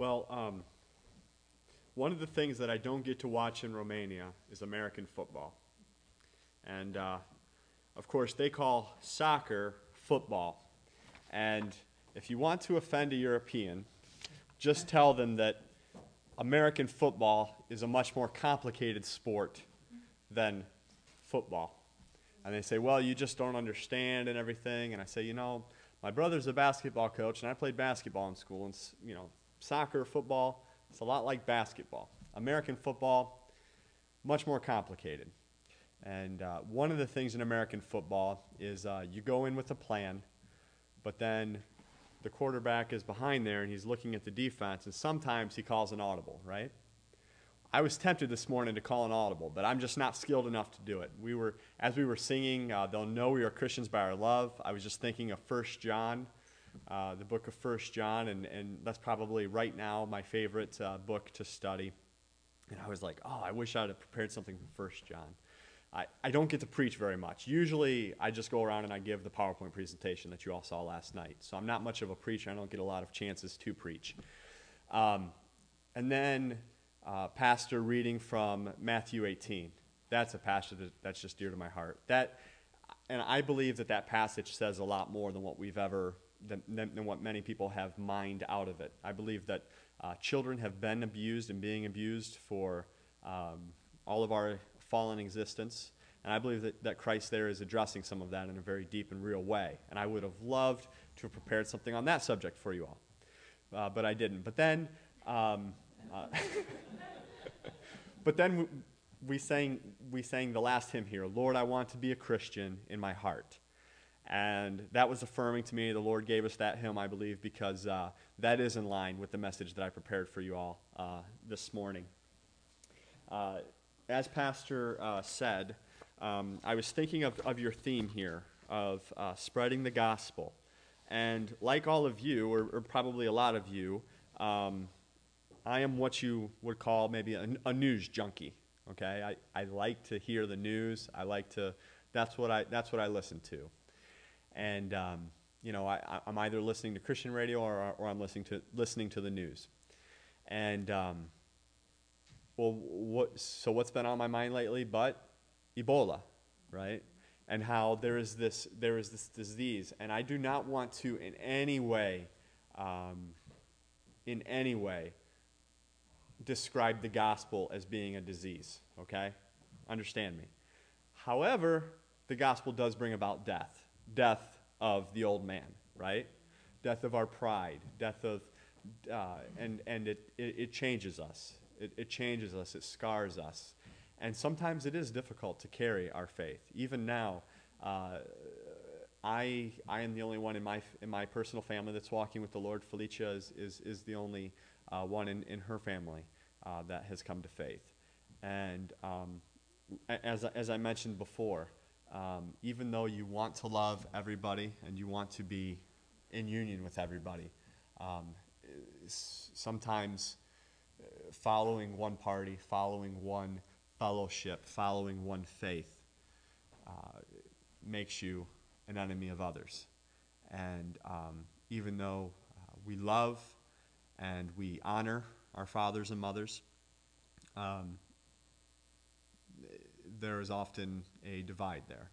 Well, um, one of the things that I don't get to watch in Romania is American football. And uh, of course, they call soccer football. And if you want to offend a European, just tell them that American football is a much more complicated sport than football. And they say, well, you just don't understand and everything. And I say, you know, my brother's a basketball coach, and I played basketball in school. And, you know, soccer, football, it's a lot like basketball. American football, much more complicated. And uh, one of the things in American football is uh, you go in with a plan, but then the quarterback is behind there and he's looking at the defense, and sometimes he calls an audible, right? I was tempted this morning to call an audible, but I'm just not skilled enough to do it. We were, as we were singing, uh, they'll know we are Christians by our love. I was just thinking of First John, uh, the book of First John, and, and that's probably right now my favorite uh, book to study. And I was like, oh, I wish I would have prepared something from First John. I, I don't get to preach very much. Usually, I just go around and I give the PowerPoint presentation that you all saw last night. So I'm not much of a preacher. I don't get a lot of chances to preach. Um, and then, uh, pastor reading from Matthew 18. That's a passage that, that's just dear to my heart. That, and I believe that that passage says a lot more than what we've ever, than, than what many people have mined out of it. I believe that uh, children have been abused and being abused for um, all of our fallen existence. And I believe that, that Christ there is addressing some of that in a very deep and real way. And I would have loved to have prepared something on that subject for you all. Uh, but I didn't. But then, um, uh, but then we, we, sang, we sang the last hymn here Lord, I want to be a Christian in my heart. And that was affirming to me. The Lord gave us that hymn, I believe, because uh, that is in line with the message that I prepared for you all uh, this morning. Uh, as Pastor uh, said, um, I was thinking of, of your theme here of uh, spreading the gospel. And like all of you, or, or probably a lot of you, um, I am what you would call maybe a, a, news junkie. Okay, I, I like to hear the news. I like to. That's what I. That's what I listen to. And um, you know, I, I'm either listening to Christian radio or, or I'm listening to listening to the news. And um, well, what, so what's been on my mind lately but Ebola, right? And how there is this, there is this disease. And I do not want to in any way, um, in any way, describe the gospel as being a disease, okay? Understand me. However, the gospel does bring about death death of the old man, right? Death of our pride, death of, uh, and, and it, it, it changes us. It, it changes us, it scars us. And sometimes it is difficult to carry our faith. Even now, uh, I, I am the only one in my, in my personal family that's walking with the Lord. Felicia is, is, is the only uh, one in, in her family uh, that has come to faith. And um, as, as I mentioned before, um, even though you want to love everybody and you want to be in union with everybody, um, sometimes following one party, following one fellowship, following one faith uh, makes you an enemy of others. And um, even though uh, we love and we honor our fathers and mothers, um, there is often a divide there.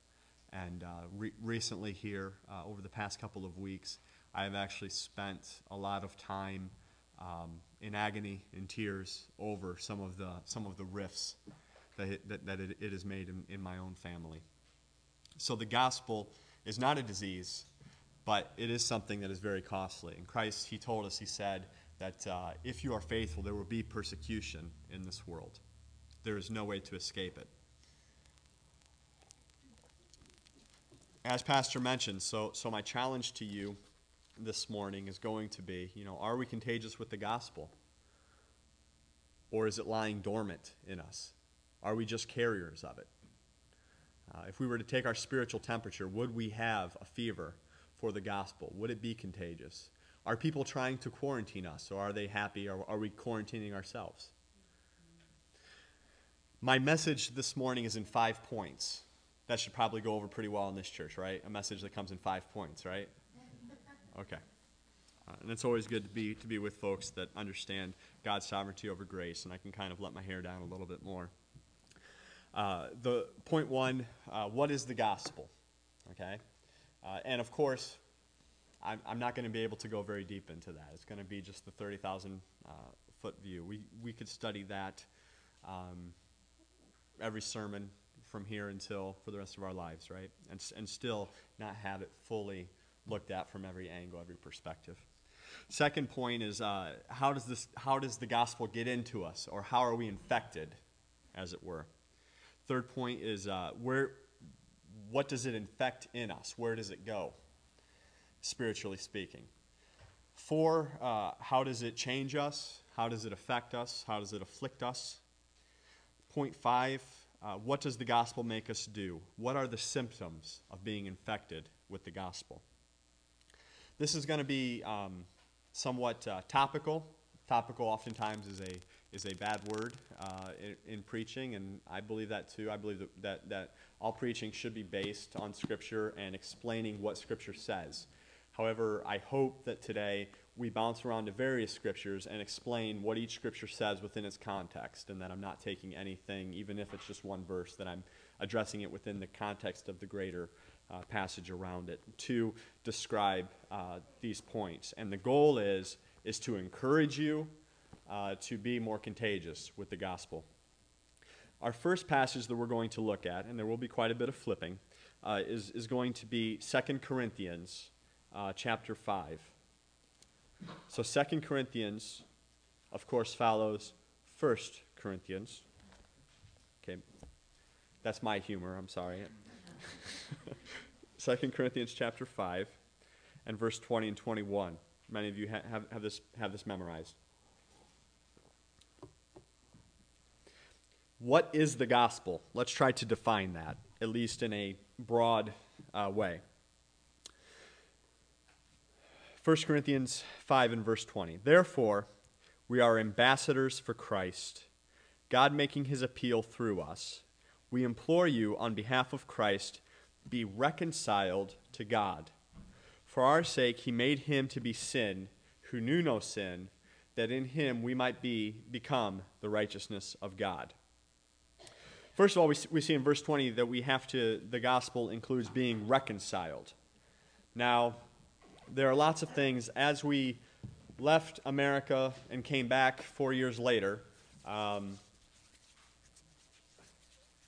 And uh, re- recently, here, uh, over the past couple of weeks, I have actually spent a lot of time um, in agony and tears over some of the some of the rifts that it, that, that it, it has made in, in my own family. So the gospel is not a disease, but it is something that is very costly. And Christ, He told us, He said that uh, if you are faithful, there will be persecution in this world. There is no way to escape it. As Pastor mentioned, so, so my challenge to you this morning is going to be you know, are we contagious with the gospel? Or is it lying dormant in us? Are we just carriers of it? Uh, if we were to take our spiritual temperature, would we have a fever for the gospel? Would it be contagious? Are people trying to quarantine us, or are they happy, or are we quarantining ourselves? My message this morning is in five points. That should probably go over pretty well in this church, right? A message that comes in five points, right? Okay. Uh, and it's always good to be, to be with folks that understand God's sovereignty over grace, and I can kind of let my hair down a little bit more. Uh, the point one uh, what is the gospel? Okay? Uh, and of course, I'm, I'm not going to be able to go very deep into that. It's going to be just the 30,000 uh, foot view. We, we could study that um, every sermon from here until for the rest of our lives, right? And, and still not have it fully looked at from every angle, every perspective. Second point is uh, how, does this, how does the gospel get into us, or how are we infected, as it were? Third point is uh, where, what does it infect in us? Where does it go, spiritually speaking? Four, uh, how does it change us? How does it affect us? How does it afflict us? Point five, uh, what does the gospel make us do? What are the symptoms of being infected with the gospel? This is going to be um, somewhat uh, topical. Topical oftentimes is a is a bad word uh, in, in, preaching, and I believe that too. I believe that, that, that all preaching should be based on Scripture and explaining what Scripture says. However, I hope that today we bounce around to various scriptures and explain what each scripture says within its context, and that I'm not taking anything, even if it's just one verse, that I'm addressing it within the context of the greater uh, passage around it to describe uh, these points. And the goal is is to encourage you uh, to be more contagious with the gospel. Our first passage that we're going to look at, and there will be quite a bit of flipping, uh, is, is going to be 2 Corinthians uh, chapter 5. So 2 Corinthians, of course, follows 1 Corinthians. Okay, that's my humor, I'm sorry. 2 Corinthians chapter 5 and verse 20 and 21. Many of you ha- have, have, this, have this memorized. What is the gospel? Let's try to define that, at least in a broad uh, way. 1 Corinthians 5 and verse 20. Therefore, we are ambassadors for Christ, God making his appeal through us. We implore you, on behalf of Christ, be reconciled to God. For our sake, he made him to be sin who knew no sin, that in him we might be become the righteousness of God. First of all, we, we see in verse 20 that we have to, the gospel includes being reconciled. Now, there are lots of things. As we left America and came back four years later, um,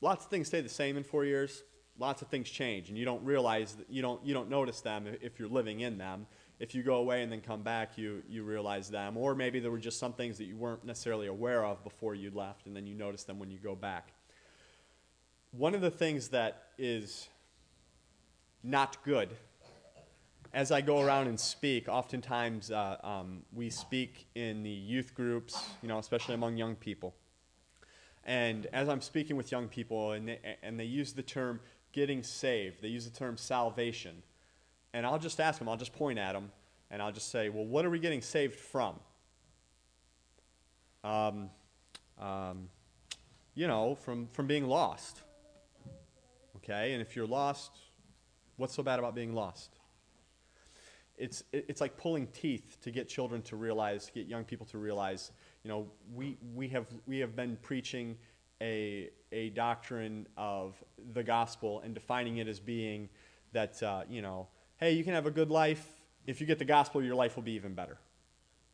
lots of things stay the same in four years. Lots of things change, and you don't realize that you don't you don't notice them if you're living in them. If you go away and then come back, you you realize them, or maybe there were just some things that you weren't necessarily aware of before you left, and then you notice them when you go back. One of the things that is not good as I go around and speak, oftentimes uh, um, we speak in the youth groups, you know, especially among young people. And as I'm speaking with young people, and they, and they use the term getting saved, they use the term salvation. And I'll just ask them, I'll just point at them, and I'll just say, well, what are we getting saved from? Um, um, you know, from, from being lost. Okay, and if you're lost, what's so bad about being lost? It's, it's like pulling teeth to get children to realize, to get young people to realize, you know, we, we, have, we have been preaching a, a doctrine of the gospel and defining it as being that, uh, you know, hey, you can have a good life. If you get the gospel, your life will be even better.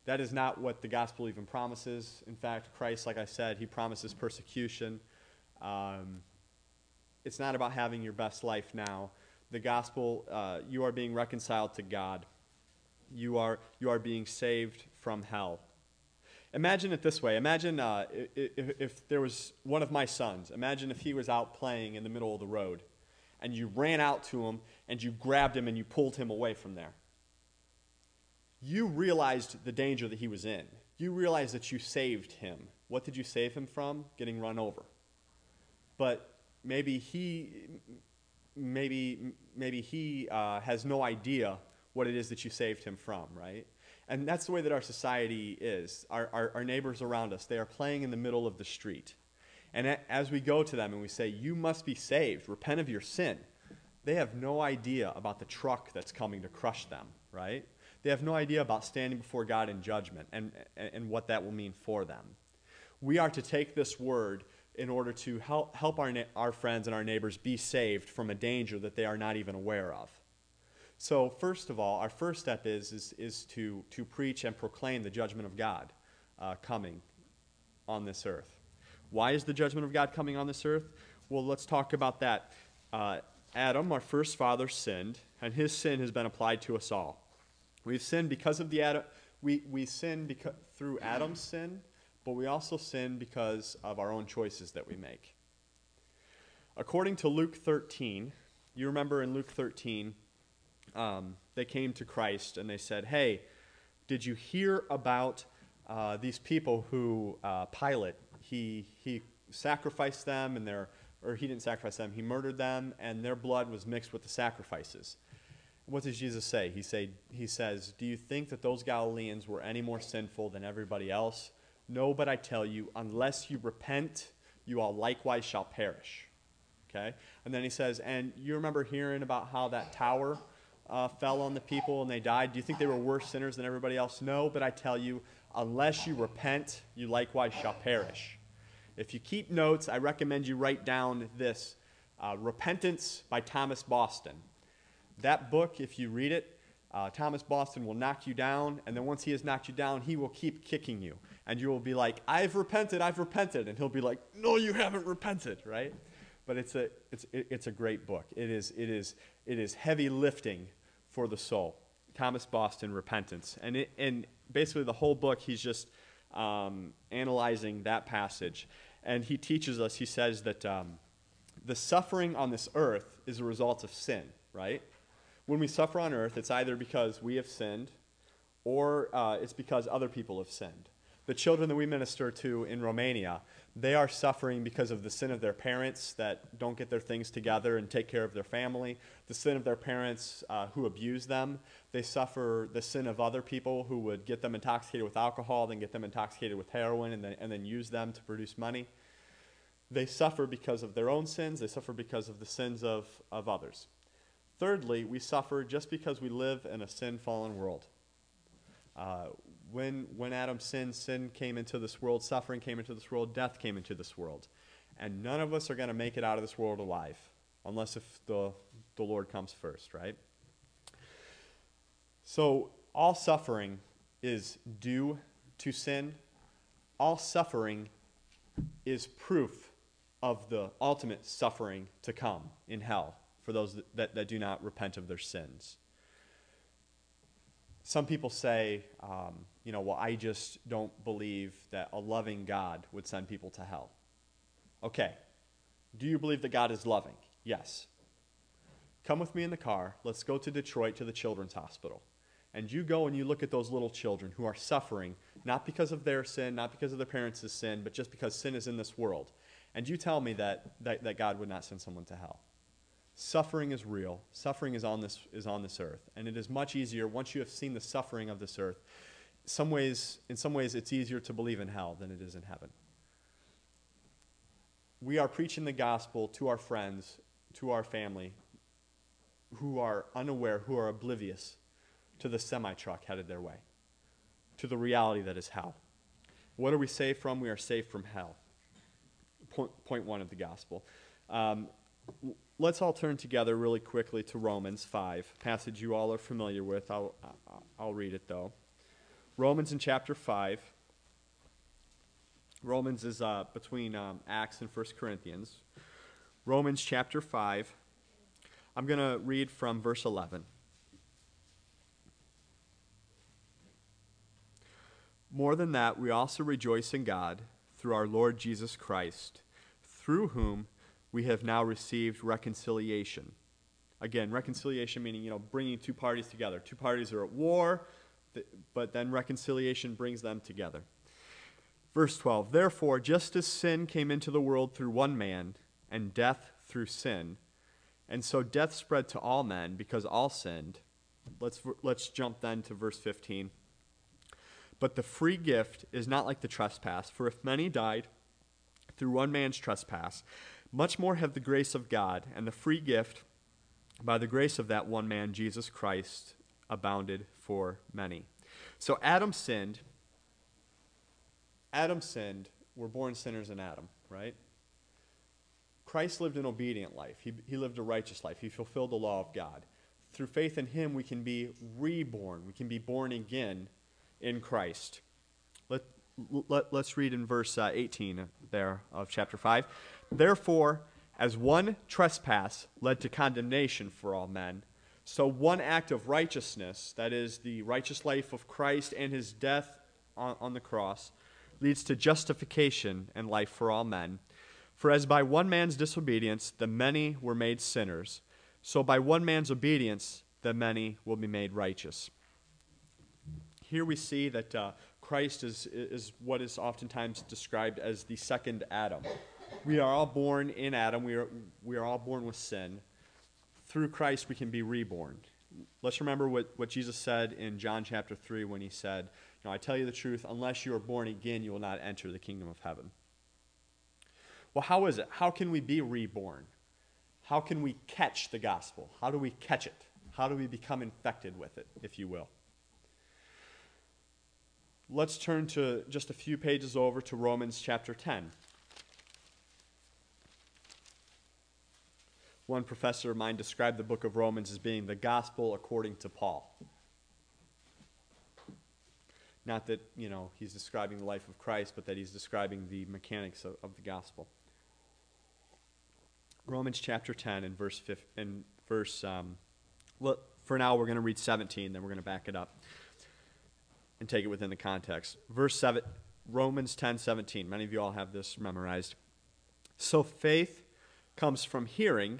That is not what the gospel even promises. In fact, Christ, like I said, he promises persecution. Um, it's not about having your best life now. The gospel, uh, you are being reconciled to God you are, you are being saved from hell. Imagine it this way. Imagine uh, if, if there was one of my sons. Imagine if he was out playing in the middle of the road and you ran out to him and you grabbed him and you pulled him away from there. You realized the danger that he was in. You realized that you saved him. What did you save him from? Getting run over. But maybe he, maybe, maybe he uh, has no idea what it is that you saved him from, right? And that's the way that our society is. Our, our, our, neighbors around us, they are playing in the middle of the street. And as we go to them and we say, You must be saved, repent of your sin, they have no idea about the truck that's coming to crush them, right? They have no idea about standing before God in judgment and, and what that will mean for them. We are to take this word in order to help, help our, our friends and our neighbors be saved from a danger that they are not even aware of. So, first of all, our first step is, is, is to, to preach and proclaim the judgment of God uh, coming on this earth. Why is the judgment of God coming on this earth? Well, let's talk about that. Uh, Adam, our first father, sinned, and his sin has been applied to us all. We've sinned because of the Adam. We, we sin because, through Adam's sin, but we also sin because of our own choices that we make. According to Luke 13, you remember in Luke 13, um, they came to Christ and they said, Hey, did you hear about uh, these people who uh, Pilate, he, he sacrificed them and their, or he didn't sacrifice them, he murdered them and their blood was mixed with the sacrifices. What does Jesus say? He, say? he says, Do you think that those Galileans were any more sinful than everybody else? No, but I tell you, unless you repent, you all likewise shall perish. Okay? And then he says, And you remember hearing about how that tower uh, fell on the people and they died? Do you think they were worse sinners than everybody else? No, but I tell you, unless you repent, you likewise shall perish. If you keep notes, I recommend you write down this uh, Repentance by Thomas Boston. That book, if you read it, uh, Thomas Boston will knock you down, and then once he has knocked you down, he will keep kicking you. And you will be like, I've repented, I've repented. And he'll be like, No, you haven't repented, right? But it's a, it's, it's a great book. It is, it, is, it is heavy lifting for the soul. Thomas Boston, Repentance. And, it, and basically, the whole book, he's just um, analyzing that passage. And he teaches us, he says that um, the suffering on this earth is a result of sin, right? When we suffer on earth, it's either because we have sinned or uh, it's because other people have sinned. The children that we minister to in Romania, they are suffering because of the sin of their parents that don't get their things together and take care of their family, the sin of their parents uh, who abuse them. They suffer the sin of other people who would get them intoxicated with alcohol, then get them intoxicated with heroin, and then, and then use them to produce money. They suffer because of their own sins, they suffer because of the sins of, of others. Thirdly, we suffer just because we live in a sin fallen world. Uh, when, when Adam sinned, sin came into this world, suffering came into this world, death came into this world. And none of us are going to make it out of this world alive unless if the, the Lord comes first, right? So, all suffering is due to sin. All suffering is proof of the ultimate suffering to come in hell for those that, that, do not repent of their sins. Some people say, um, you know, well, I just don't believe that a loving God would send people to hell. Okay. Do you believe that God is loving? Yes. Come with me in the car. Let's go to Detroit to the children's hospital. And you go and you look at those little children who are suffering, not because of their sin, not because of their parents' sin, but just because sin is in this world. And you tell me that, that, that God would not send someone to hell. Suffering is real. Suffering is on this is on this earth, and it is much easier once you have seen the suffering of this earth. Some ways, in some ways, it's easier to believe in hell than it is in heaven. We are preaching the gospel to our friends, to our family, who are unaware, who are oblivious to the semi truck headed their way, to the reality that is hell. What are we saved from? We are saved from hell. Point, point one of the gospel. Um, let's all turn together really quickly to Romans 5, passage you all are familiar with. I'll, I'll read it though. Romans in chapter 5. Romans is uh, between um, Acts and 1 Corinthians. Romans chapter 5. I'm going to read from verse 11. More than that, we also rejoice in God through our Lord Jesus Christ, through whom we have now received reconciliation. Again, reconciliation meaning, you know, bringing two parties together. Two parties are at war, but then reconciliation brings them together. Verse 12 Therefore, just as sin came into the world through one man, and death through sin, and so death spread to all men because all sinned. Let's, let's jump then to verse 15. But the free gift is not like the trespass, for if many died through one man's trespass, much more have the grace of God and the free gift by the grace of that one man, Jesus Christ, abounded for many. So Adam sinned. Adam sinned. We're born sinners in Adam, right? Christ lived an obedient life. He, he lived a righteous life. He fulfilled the law of God. Through faith in him, we can be reborn. We can be born again in Christ. Let, let, us read in verse uh, 18 there of chapter 5. Therefore, as one trespass led to condemnation for all men, so one act of righteousness, that is, the righteous life of Christ and his death on, on the cross, leads to justification and life for all men. For as by one man's disobedience the many were made sinners, so by one man's obedience the many will be made righteous. Here we see that uh, Christ is, is what is oftentimes described as the second Adam. We are all born in Adam, we are, we are all born with sin. Through Christ, we can be reborn. Let's remember what, what Jesus said in John chapter 3 when he said, know, I tell you the truth, unless you are born again, you will not enter the kingdom of heaven. Well, how is it? How can we be reborn? How can we catch the gospel? How do we catch it? How do we become infected with it, if you will? Let's turn to just a few pages over to Romans chapter 10. One professor of mine described the book of Romans as being the gospel according to Paul. Not that, you know, he's describing the life of Christ, but that he's describing the mechanics of, of the gospel. Romans chapter 10 and verse 5, and verse um, well, for now we're going to read 17, then we're going to back it up and take it within the context. Verse 7, Romans 10 17. Many of you all have this memorized. So faith comes from hearing,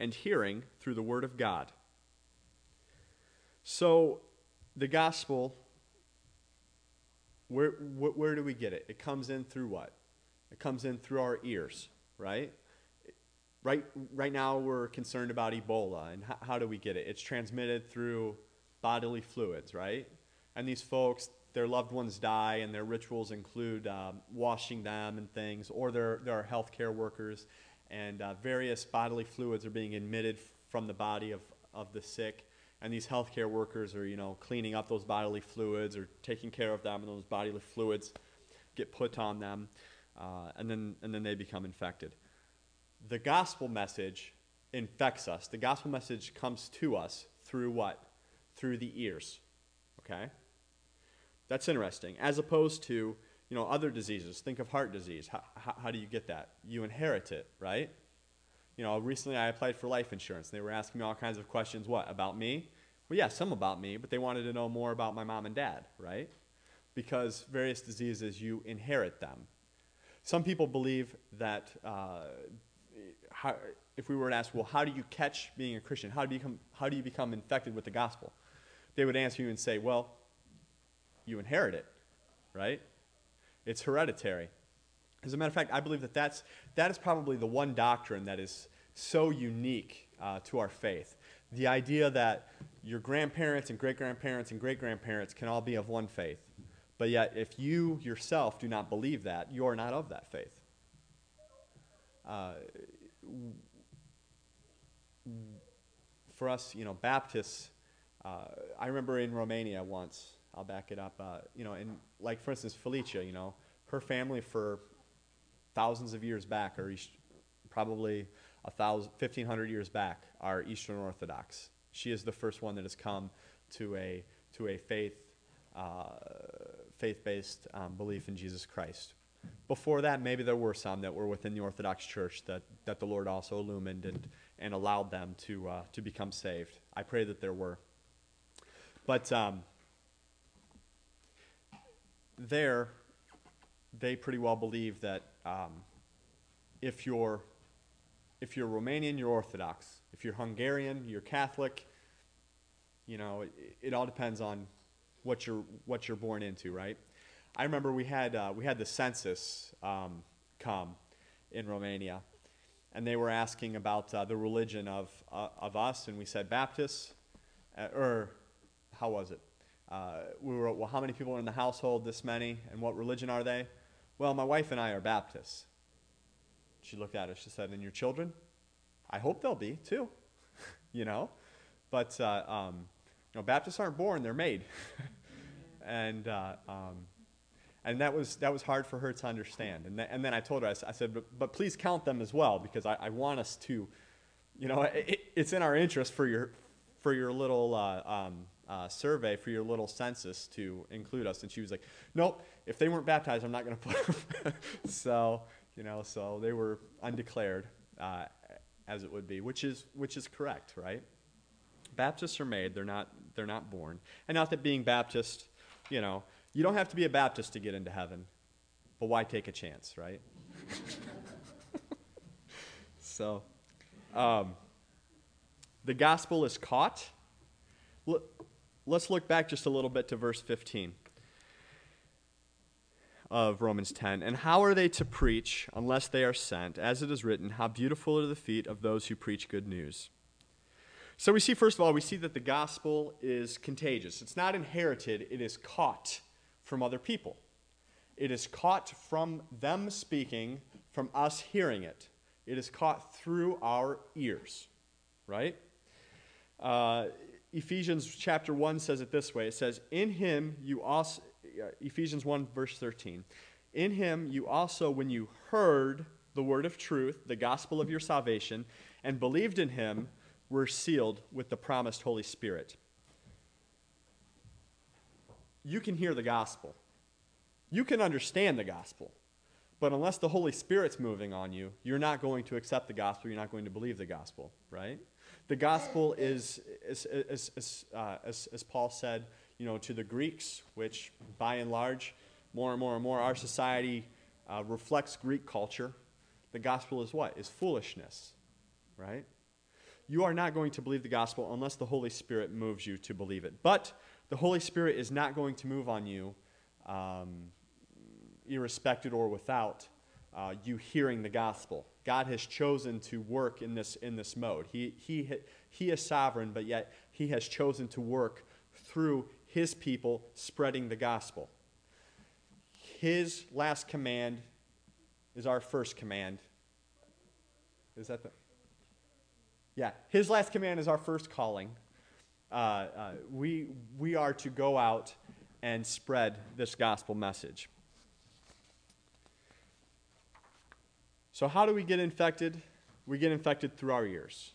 and hearing through the Word of God. So the gospel, where, where, do we get it? It comes in through what? It comes in through our ears, right? Right, right now, we're concerned about Ebola, and how, how do we get it? It's transmitted through bodily fluids, right? And these folks, their loved ones die, and their rituals include um, washing them and things, or there, there are healthcare workers, and uh, various bodily fluids are being emitted from the body of, of the sick. And these healthcare workers are, you know, cleaning up those bodily fluids or taking care of them, and those bodily fluids get put on them, uh, and, then, and then they become infected the gospel message infects us. The gospel message comes to us through what? Through the ears. Okay? That's interesting. As opposed to, you know, other diseases. Think of heart disease. How, how, how do you get that? You inherit it, right? You know, recently I applied for life insurance. They were asking me all kinds of questions. What? About me? Well, yeah, some about me, but they wanted to know more about my mom and dad, right? Because various diseases, you inherit them. Some people believe that uh, how, if we were to ask, well, how do you catch being a Christian? How do you become, how do you become infected with the gospel? They would answer you and say, well, you inherit it, right? It's hereditary. As a matter of fact, I believe that that's, that is probably the one doctrine that is so unique uh, to our faith. The idea that your grandparents and great grandparents and great grandparents can all be of one faith. But yet, if you yourself do not believe that, you are not of that faith. Uh, for us, you know, Baptists, uh, I remember in Romania once, I'll back it up, uh, you know, and like for instance, Felicia, you know, her family for thousands of years back, or probably a thousand, 1500 years back, are Eastern Orthodox. She is the first one that has come to a, to a faith, uh, faith-based um, belief in Jesus Christ. Before that, maybe there were some that were within the Orthodox Church that, that the Lord also illumined and, and allowed them to, uh, to become saved. I pray that there were. But um, there, they pretty well believe that um, if you're if you're Romanian, you're Orthodox. If you're Hungarian, you're Catholic. You know, it, it all depends on what you're what you're born into, right? I remember we had uh, we had the census um, come in Romania, and they were asking about uh, the religion of uh, of us, and we said Baptists, uh, or how was it? Uh, we were well, how many people are in the household? This many, and what religion are they? Well, my wife and I are Baptists. She looked at us. She said, "And your children? I hope they'll be too." you know, but uh, um, know, Baptists aren't born, they're made. and, uh, um, and that was, that was hard for her to understand. And, th- and then I told her, I said, but, but please count them as well, because I, I want us to, you know, it, it's in our interest for your, for your little uh, um, uh, survey, for your little census to include us. And she was like, nope, if they weren't baptized, I'm not going to put them. so, you know, so they were undeclared, uh, as it would be, which is, which is correct, right? Baptists are made, they're not, they're not born. And not that being Baptist, you know, you don't have to be a Baptist to get into heaven, but why take a chance, right? so, um, the gospel is caught. Let's look back just a little bit to verse 15 of Romans 10. And how are they to preach unless they are sent? As it is written, How beautiful are the feet of those who preach good news. So we see, first of all, we see that the gospel is contagious. It's not inherited, it is caught from other people. It is caught from them speaking, from us hearing it. It is caught through our ears, right? Uh, Ephesians chapter 1 says it this way it says, In him you also, uh, Ephesians 1, verse 13, in him you also, when you heard the word of truth, the gospel of your salvation, and believed in him, were sealed with the promised Holy Spirit. You can hear the gospel, you can understand the gospel. But unless the Holy Spirit's moving on you, you're not going to accept the gospel. You're not going to believe the gospel, right? The gospel is, as, uh, as, as Paul said, you know, to the Greeks, which by and large, more and more and more, our society uh, reflects Greek culture. The gospel is what? Is foolishness, right? You are not going to believe the gospel unless the Holy Spirit moves you to believe it. But the Holy Spirit is not going to move on you um, irrespective or without uh, you hearing the gospel. God has chosen to work in this, in this mode. He, he, he is sovereign, but yet He has chosen to work through His people spreading the gospel. His last command is our first command. Is that the. Yeah, His last command is our first calling. Uh, uh, we, we are to go out and spread this gospel message. So, how do we get infected? We get infected through our ears.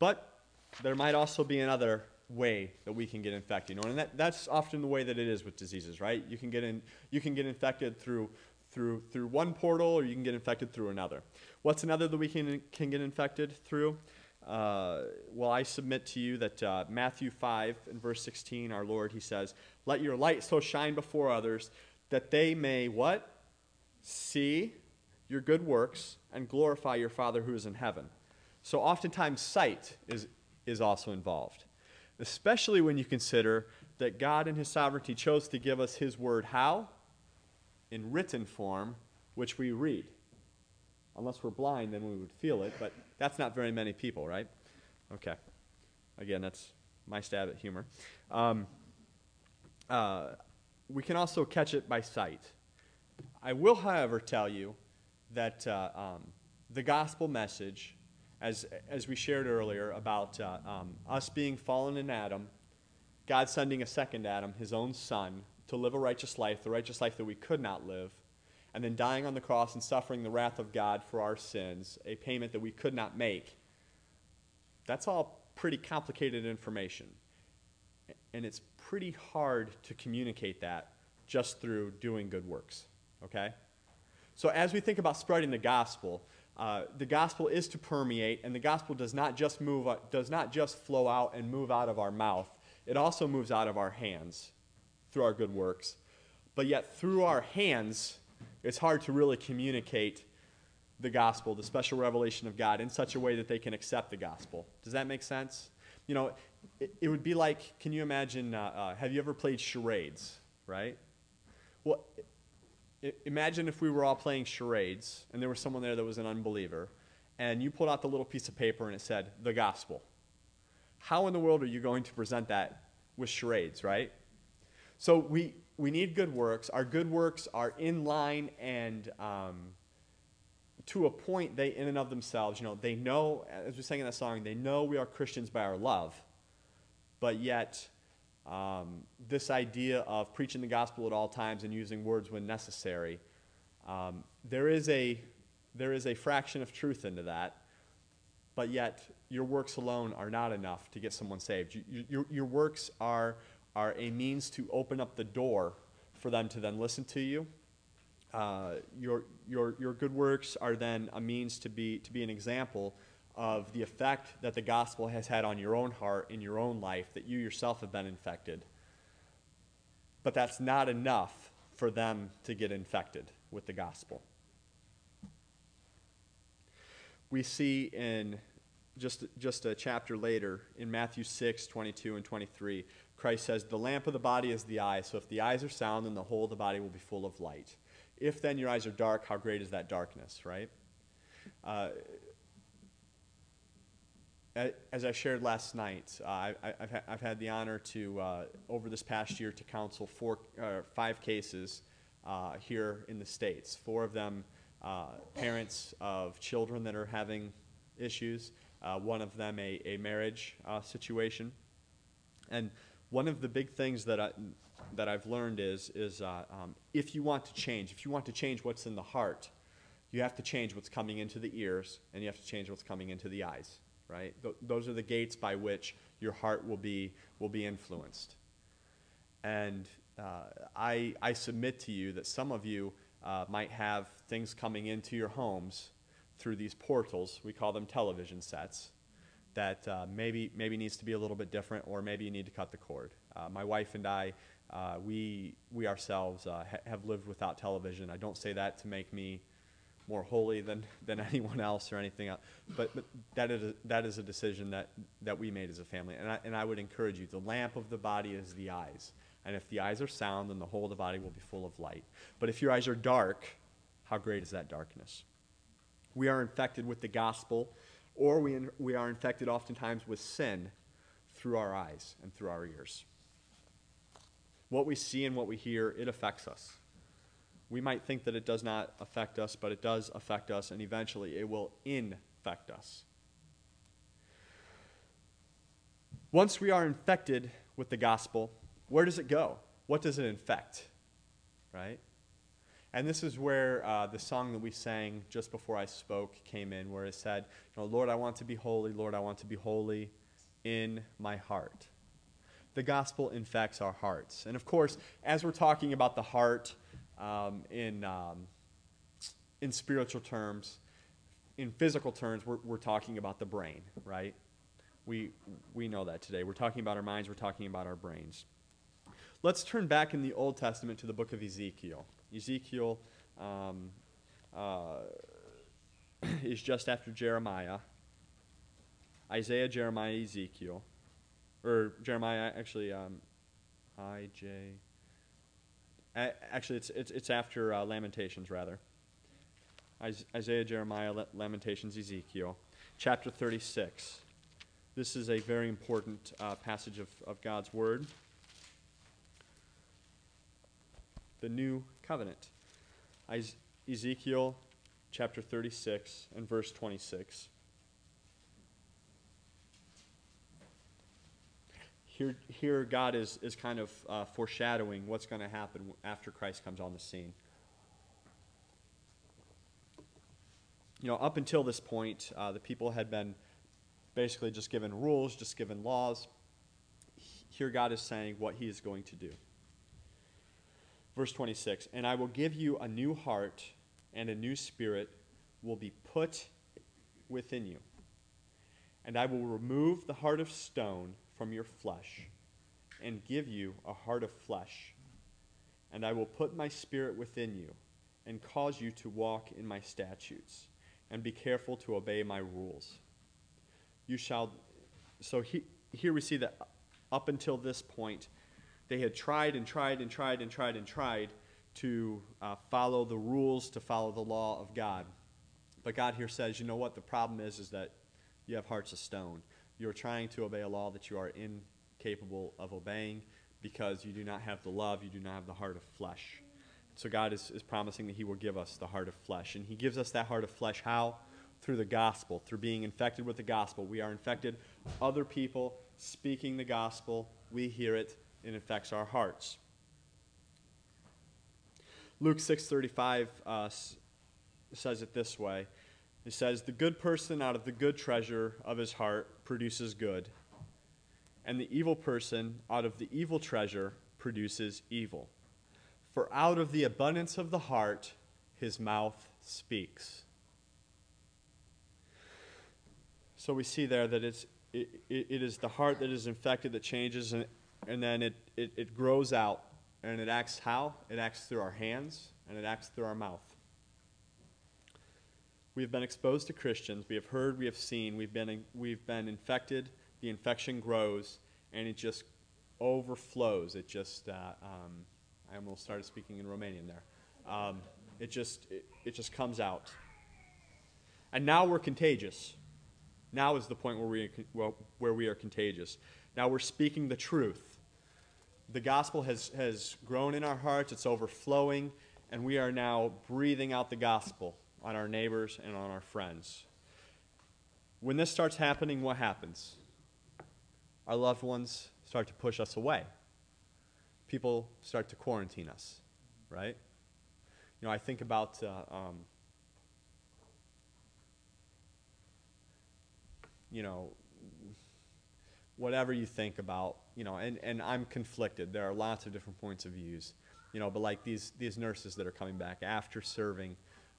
But there might also be another way that we can get infected. You know, and that, that's often the way that it is with diseases, right? You can get, in, you can get infected through, through, through one portal or you can get infected through another. What's another that we can, can get infected through? Uh, well, I submit to you that uh, Matthew 5 and verse 16, our Lord, he says, Let your light so shine before others that they may what? See your good works and glorify your Father who is in heaven. So, oftentimes, sight is, is also involved, especially when you consider that God, in His sovereignty, chose to give us His word how? In written form, which we read. Unless we're blind, then we would feel it, but that's not very many people, right? Okay. Again, that's my stab at humor. Um, uh, we can also catch it by sight. I will, however, tell you that uh, um, the gospel message, as, as we shared earlier about uh, um, us being fallen in Adam, God sending a second Adam, his own son, to live a righteous life, the righteous life that we could not live, and then dying on the cross and suffering the wrath of God for our sins, a payment that we could not make. That's all pretty complicated information. And it's pretty hard to communicate that just through doing good works. Okay? So, as we think about spreading the gospel, uh, the gospel is to permeate, and the gospel does not just move, uh, does not just flow out and move out of our mouth. It also moves out of our hands through our good works. But yet, through our hands, it's hard to really communicate the gospel, the special revelation of God, in such a way that they can accept the gospel. Does that make sense? You know, it, it would be like can you imagine, uh, uh, have you ever played charades, right? Well, imagine if we were all playing charades and there was someone there that was an unbeliever, and you pulled out the little piece of paper and it said, the gospel. How in the world are you going to present that with charades, right? So we, we need good works. Our good works are in line and um, to a point, they in and of themselves, you know, they know, as we sang in that song, they know we are Christians by our love. but yet um, this idea of preaching the gospel at all times and using words when necessary, um, there, is a, there is a fraction of truth into that, but yet your works alone are not enough to get someone saved. You, your, your works are, are a means to open up the door for them to then listen to you. Uh, your, your, your good works are then a means to be, to be an example of the effect that the gospel has had on your own heart in your own life, that you yourself have been infected. But that's not enough for them to get infected with the gospel. We see in just, just a chapter later, in Matthew 6, 22 and 23, Christ says, The lamp of the body is the eye, so if the eyes are sound, then the whole of the body will be full of light. If then your eyes are dark, how great is that darkness, right? Uh, as I shared last night, uh, I, have ha- I've had the honor to, uh, over this past year, to counsel four, uh, five cases uh, here in the States. Four of them uh, parents of children that are having issues, uh, one of them a, a marriage situation. And one of the big things that, I, that I've learned is, is um, if you want to change, if you want to change what's in the heart, you have to change what's coming into the ears, and you have to change what's coming into the eyes right? Th- those are the gates by which your heart will be, will be influenced. And uh, I, I submit to you that some of you uh, might have things coming into your homes through these portals. We call them television sets. That uh, maybe, maybe needs to be a little bit different, or maybe you need to cut the cord. Uh, my wife and I, uh, we, we ourselves uh, ha- have lived without television. I don't say that to make me more holy than, than anyone else or anything else. But, but that, is a, that is a decision that, that we made as a family. And I, and I would encourage you the lamp of the body is the eyes. And if the eyes are sound, then the whole of the body will be full of light. But if your eyes are dark, how great is that darkness? We are infected with the gospel, or we, in, we are infected oftentimes with sin through our eyes and through our ears. What we see and what we hear, it affects us we might think that it does not affect us, but it does affect us, and eventually it will infect us. Once we are infected with the gospel, where does it go? What does it infect? Right? And this is where uh, the song that we sang just before I spoke came in, where it said, you know, Lord, I want to be holy. Lord, I want to be holy in my heart. The gospel infects our hearts. And of course, as we're talking about the heart, um, in, um, in spiritual terms. In physical terms, we're, we're talking about the brain, right? We, we know that today. We're talking about our minds, we're talking about our brains. Let's turn back in the Old Testament to the book of Ezekiel. Ezekiel um, uh, is just after Jeremiah. Isaiah, Jeremiah, Ezekiel. Or Jeremiah, actually, um, I, J. Actually, it's, it's, it's after uh, Lamentations, rather. Isaiah, Jeremiah, Lamentations, Ezekiel. Chapter 36. This is a very important uh, passage of, of God's Word. The New Covenant. Ezekiel chapter 36 and verse 26. Here, here God is, is kind of uh, foreshadowing what's going to happen after Christ comes on the scene. You know, up until this point, uh, the people had been basically just given rules, just given laws. Here, God is saying what He is going to do. Verse 26 And I will give you a new heart, and a new spirit will be put within you. And I will remove the heart of stone from your flesh and give you a heart of flesh. And I will put my spirit within you and cause you to walk in my statutes and be careful to obey my rules. You shall. So he, here we see that up until this point, they had tried and tried and tried and tried and tried to uh, follow the rules, to follow the law of God. But God here says, you know what? The problem is, is that you have hearts of stone. You're trying to obey a law that you are incapable of obeying because you do not have the love, you do not have the heart of flesh. So God is, is promising that He will give us the heart of flesh. And He gives us that heart of flesh how? Through the gospel, through being infected with the gospel. We are infected. Other people speaking the gospel, we hear it, it affects our hearts. Luke 6:35 uh, says it this way. It says, "The good person out of the good treasure of his heart produces good, and the evil person out of the evil treasure produces evil. For out of the abundance of the heart his mouth speaks." So we see there that it's, it, it, is the heart that is infected that changes, and, and then it, it, it grows out. And it acts how? It acts through our hands, and it acts through our mouth. We have been exposed to Christians. We have heard, we have seen, we've been, we've been infected. The infection grows, and it just overflows. It just, uh, um, I almost started speaking in Romanian there. Um, it, just, it, it just comes out. And now we're contagious. Now is the point where we, where we are contagious. Now we're speaking the truth. The gospel has, has grown in our hearts, it's overflowing, and we are now breathing out the gospel on our neighbors and on our friends. When this starts happening, what happens? Our loved ones start to push us away. People start to quarantine us, right? You know, I think about uh, um, you know, whatever you think about, you know, and, and I'm conflicted. There are lots of different points of views, you know, but like these, these nurses that are coming back after serving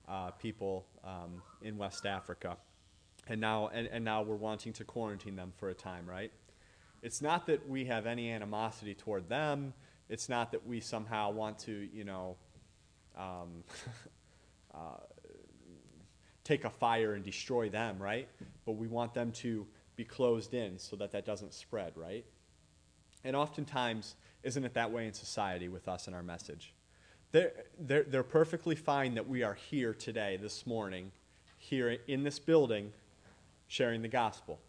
uh, people um, in West Africa, and now, and, and now we're wanting to quarantine them for a time, right? It's not that we have any animosity toward them. It's not that we somehow want to, you know, um, uh, take a fire and destroy them, right? But we want them to be closed in so that that doesn't spread, right? And oftentimes, isn't it that way in society with us and our message? They're, they're, they're perfectly fine that we are here today, this morning, here in this building, sharing the gospel.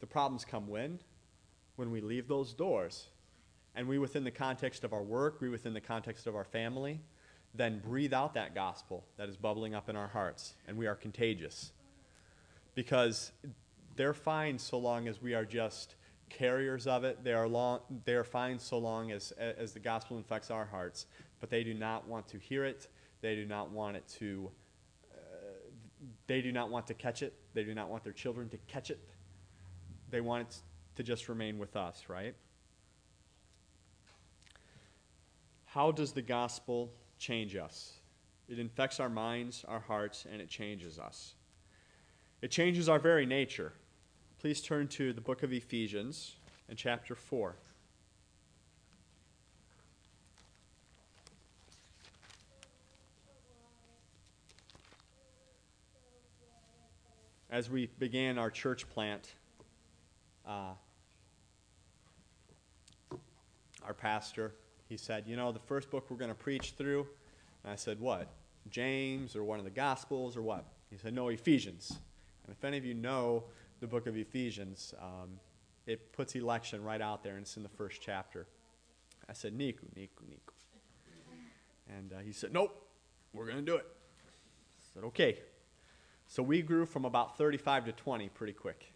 The problems come when? When we leave those doors. And we, within the context of our work, we, within the context of our family, then breathe out that gospel that is bubbling up in our hearts, and we are contagious. Because they're fine so long as we are just carriers of it. They are, long, they are fine so long as, as the gospel infects our hearts, but they do not want to hear it. They do not want it to, uh, they do not want to catch it. They do not want their children to catch it. They want it to just remain with us, right? How does the gospel change us. It infects our minds, our hearts, and it changes us. It changes our very nature. Please turn to the book of Ephesians in chapter 4. As we began our church plant, uh, our pastor, he said, You know, the first book we're going to preach through. And I said, What? James or one of the Gospels or what? He said, No, Ephesians. And if any of you know the book of Ephesians, um, it puts election right out there and it's in the first chapter. I said, Niku, Niku, Niku. And uh, he said, Nope, we're going to do it. I said, Okay. So we grew from about 35 to 20 pretty quick.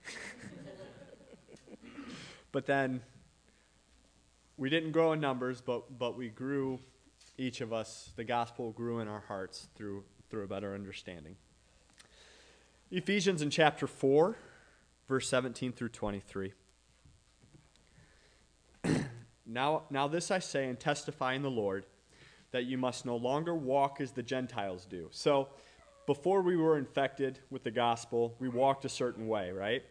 but then we didn't grow in numbers, but, but we grew, each of us, the gospel grew in our hearts through, through a better understanding. Ephesians in chapter 4, verse 17 through 23. now, now, this I say and testify in the Lord that you must no longer walk as the Gentiles do. So, before we were infected with the gospel, we walked a certain way, right?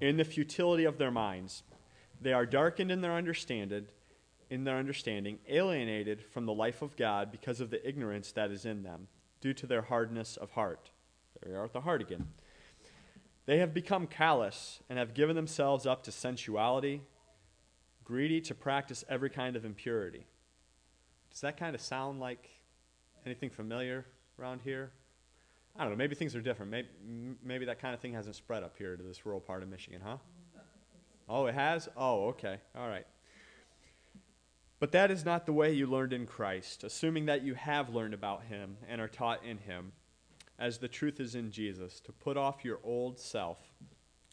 In the futility of their minds they are darkened in their understanding, in their understanding, alienated from the life of God because of the ignorance that is in them, due to their hardness of heart. There we are at the heart again. They have become callous and have given themselves up to sensuality, greedy to practice every kind of impurity. Does that kind of sound like anything familiar around here? I don't know. Maybe things are different. Maybe, maybe that kind of thing hasn't spread up here to this rural part of Michigan, huh? Oh, it has? Oh, okay. All right. But that is not the way you learned in Christ, assuming that you have learned about him and are taught in him, as the truth is in Jesus, to put off your old self,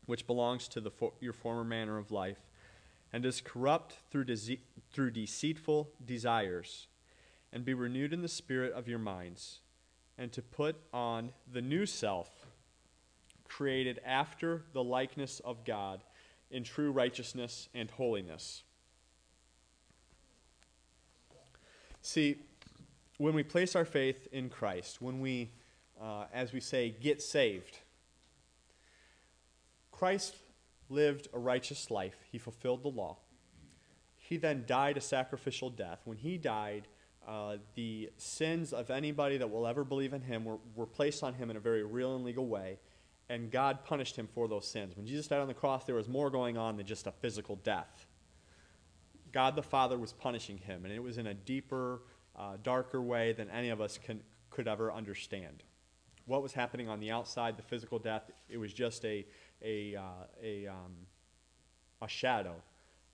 which belongs to the your former manner of life, and is corrupt through, dece- through deceitful desires, and be renewed in the spirit of your minds, and to put on the new self, created after the likeness of God in true righteousness and holiness. See, when we place our faith in Christ, when we, uh, as we say, get saved, Christ lived a righteous life. He fulfilled the law. He then died a sacrificial death. When he died, uh, the sins of anybody that will ever believe in him were, were placed on him in a very real and legal way, and God punished him for those sins. When Jesus died on the cross, there was more going on than just a physical death. God the Father was punishing him, and it was in a deeper, uh, darker way than any of us can, could ever understand. What was happening on the outside, the physical death, it was just a, a, uh, a, um, a shadow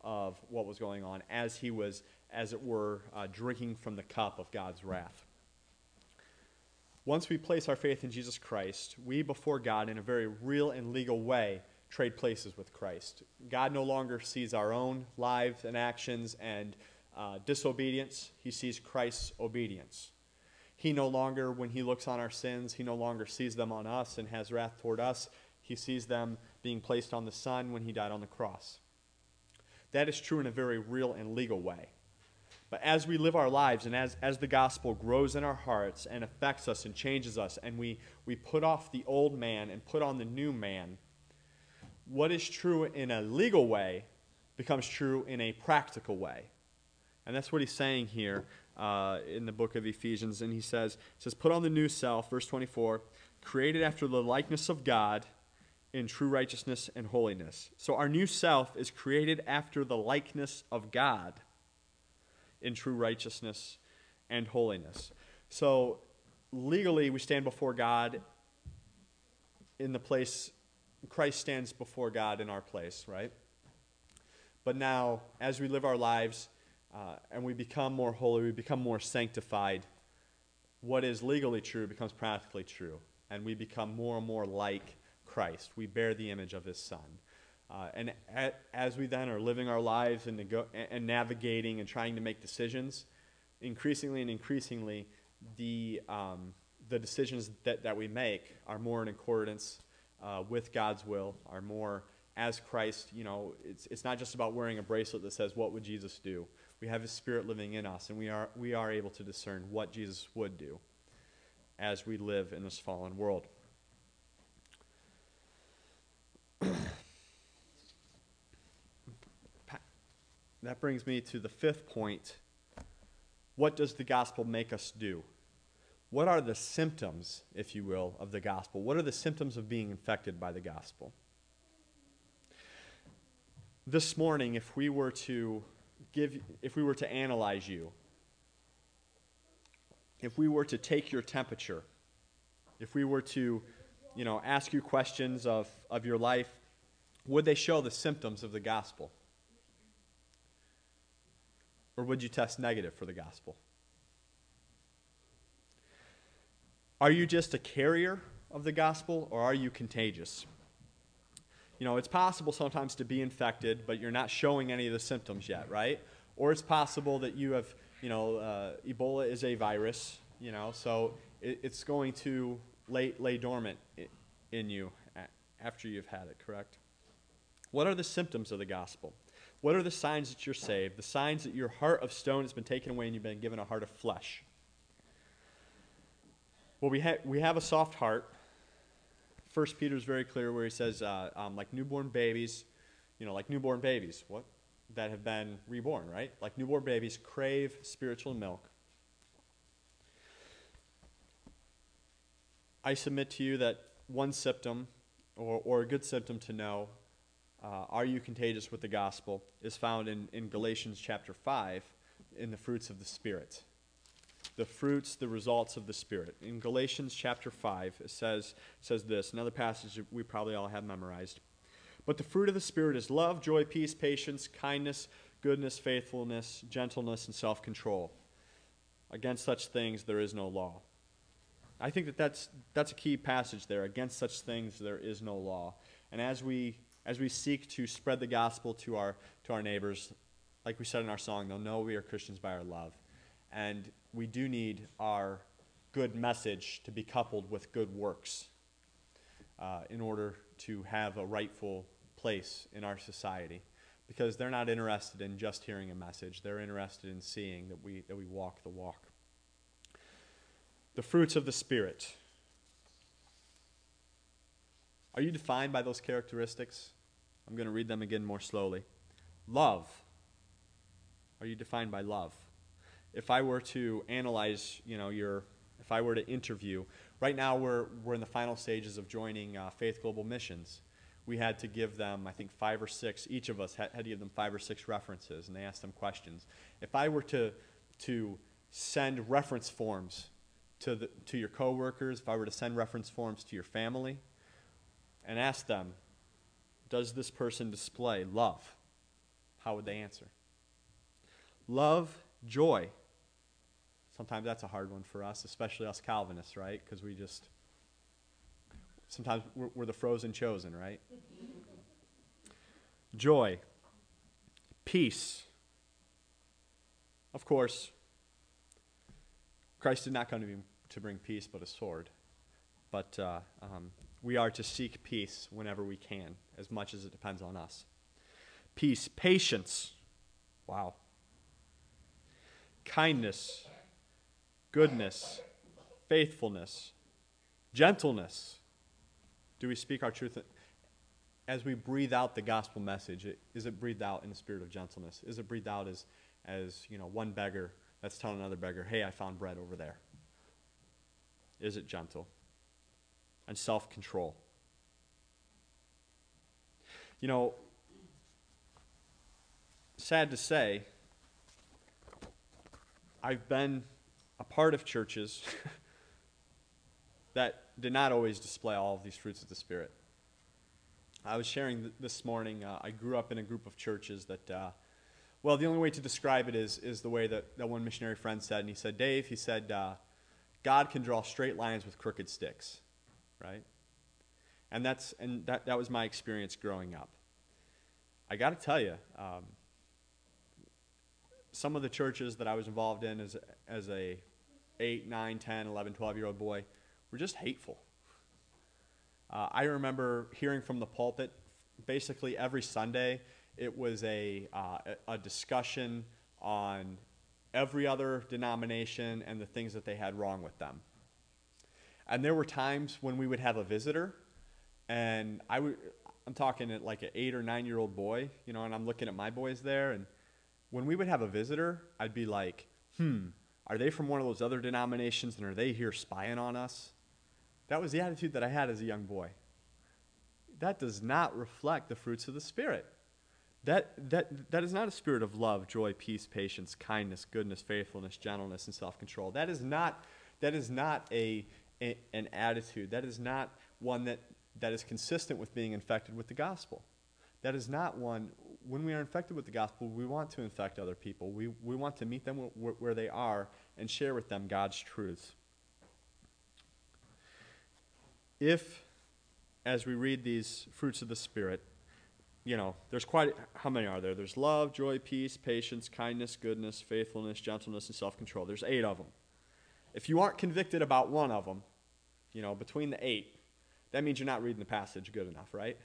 of what was going on as he was, as it were, uh, drinking from the cup of God's wrath. Once we place our faith in Jesus Christ, we, before God, in a very real and legal way, trade places with Christ. God no longer sees our own lives and actions and uh, disobedience, he sees Christ's obedience. He no longer, when he looks on our sins, he no longer sees them on us and has wrath toward us. He sees them being placed on the Son when he died on the cross. That is true in a very real and legal way. But as we live our lives and as, as the gospel grows in our hearts and affects us and changes us, and we, we put off the old man and put on the new man, what is true in a legal way becomes true in a practical way. And that's what he's saying here uh, in the book of Ephesians. And he says, says, Put on the new self, verse 24, created after the likeness of God in true righteousness and holiness. So our new self is created after the likeness of God in true righteousness and holiness. So legally, we stand before God in the place Christ stands before God in our place, right? But now, as we live our lives uh, and we become more holy, we become more sanctified, what is legally true becomes practically true. And we become more and more like Christ. We bear the image of his Son. Uh, and at, as we then are living our lives and, nego- and navigating and trying to make decisions, increasingly and increasingly, the, um, the decisions that, that we make are more in accordance uh, with God's will, are more as Christ. You know, it's, it's not just about wearing a bracelet that says, What would Jesus do? We have His Spirit living in us, and we are, we are able to discern what Jesus would do as we live in this fallen world. That brings me to the fifth point. What does the gospel make us do? What are the symptoms, if you will, of the gospel? What are the symptoms of being infected by the gospel? This morning, if we were to give, if we were to analyze you, if we were to take your temperature, if we were to, you know, ask you questions of, of your life, would they show the symptoms of the gospel? Or would you test negative for the gospel? Are you just a carrier of the gospel or are you contagious? You know, it's possible sometimes to be infected, but you're not showing any of the symptoms yet, right? Or it's possible that you have, you know, uh, Ebola is a virus, you know, so it, it's going to lay, lay dormant in you after you've had it, correct? What are the symptoms of the gospel? What are the signs that you're saved? The signs that your heart of stone has been taken away and you've been given a heart of flesh. Well, we, ha- we have a soft heart. First Peter is very clear where he says, uh, um, like newborn babies, you know, like newborn babies, what? That have been reborn, right? Like newborn babies crave spiritual milk. I submit to you that one symptom, or, or a good symptom to know, uh, are you contagious with the gospel, is found in, in Galatians chapter 5 in the fruits of the Spirit the fruits, the results of the Spirit. In Galatians chapter 5, it says, says this, another passage we probably all have memorized. But the fruit of the Spirit is love, joy, peace, patience, kindness, goodness, faithfulness, gentleness, and self control. Against such things there is no law. I think that that's, that's a key passage there. Against such things there is no law. And as we, as we seek to spread the gospel to our, to our neighbors, like we said in our song, they'll know we are Christians by our love. And we do need our good message to be coupled with good works uh, in order to have a rightful place in our society. Because they're not interested in just hearing a message, they're interested in seeing that we, that we walk the walk. The fruits of the Spirit. Are you defined by those characteristics? I'm going to read them again more slowly. Love. Are you defined by love? If I were to analyze, you know, your, if I were to interview, right now we're, we're in the final stages of joining uh, Faith Global Missions. We had to give them, I think, five or six, each of us had, had to give them five or six references, and they asked them questions. If I were to, to send reference forms to, the, to your coworkers, if I were to send reference forms to your family, and ask them, does this person display love? How would they answer? Love, joy. Sometimes that's a hard one for us, especially us Calvinists, right? Because we just, sometimes we're, we're the frozen chosen, right? joy, peace. Of course, Christ did not come to, be, to bring peace but a sword. But uh, um, we are to seek peace whenever we can, as much as it depends on us. Peace, patience. Wow. Kindness, goodness, faithfulness, gentleness. Do we speak our truth? As we breathe out the gospel message, is it breathed out in the spirit of gentleness? Is it breathed out as, as you know, one beggar that's telling another beggar, hey, I found bread over there? Is it gentle? And self control. You know, sad to say, I've been a part of churches that did not always display all of these fruits of the Spirit. I was sharing this morning, uh, I grew up in a group of churches that, uh, well, the only way to describe it is, is the way that, that one missionary friend said. And he said, Dave, he said, uh, God can draw straight lines with crooked sticks right? And that's and that, that was my experience growing up. I got to tell you, um, some of the churches that I was involved in as as a 8, 9, 10, 11, 12 year old boy were just hateful. Uh, I remember hearing from the pulpit basically every Sunday. It was a, uh, a discussion on every other denomination and the things that they had wrong with them. And there were times when we would have a visitor, and I would, I'm talking at like an eight or nine year old boy, you know, and I'm looking at my boys there, and when we would have a visitor, I'd be like, hmm, are they from one of those other denominations and are they here spying on us? That was the attitude that I had as a young boy. That does not reflect the fruits of the Spirit. That, that, that is not a spirit of love, joy, peace, patience, kindness, goodness, faithfulness, gentleness, and self control. That is not, that is not a, an attitude. That is not one that, that is consistent with being infected with the gospel. That is not one, when we are infected with the gospel, we want to infect other people. We, we want to meet them where, where they are and share with them God's truths. If, as we read these fruits of the Spirit, you know, there's quite, how many are there? There's love, joy, peace, patience, kindness, goodness, faithfulness, gentleness, and self control. There's eight of them. If you aren't convicted about one of them, you know, between the eight, that means you're not reading the passage good enough, right?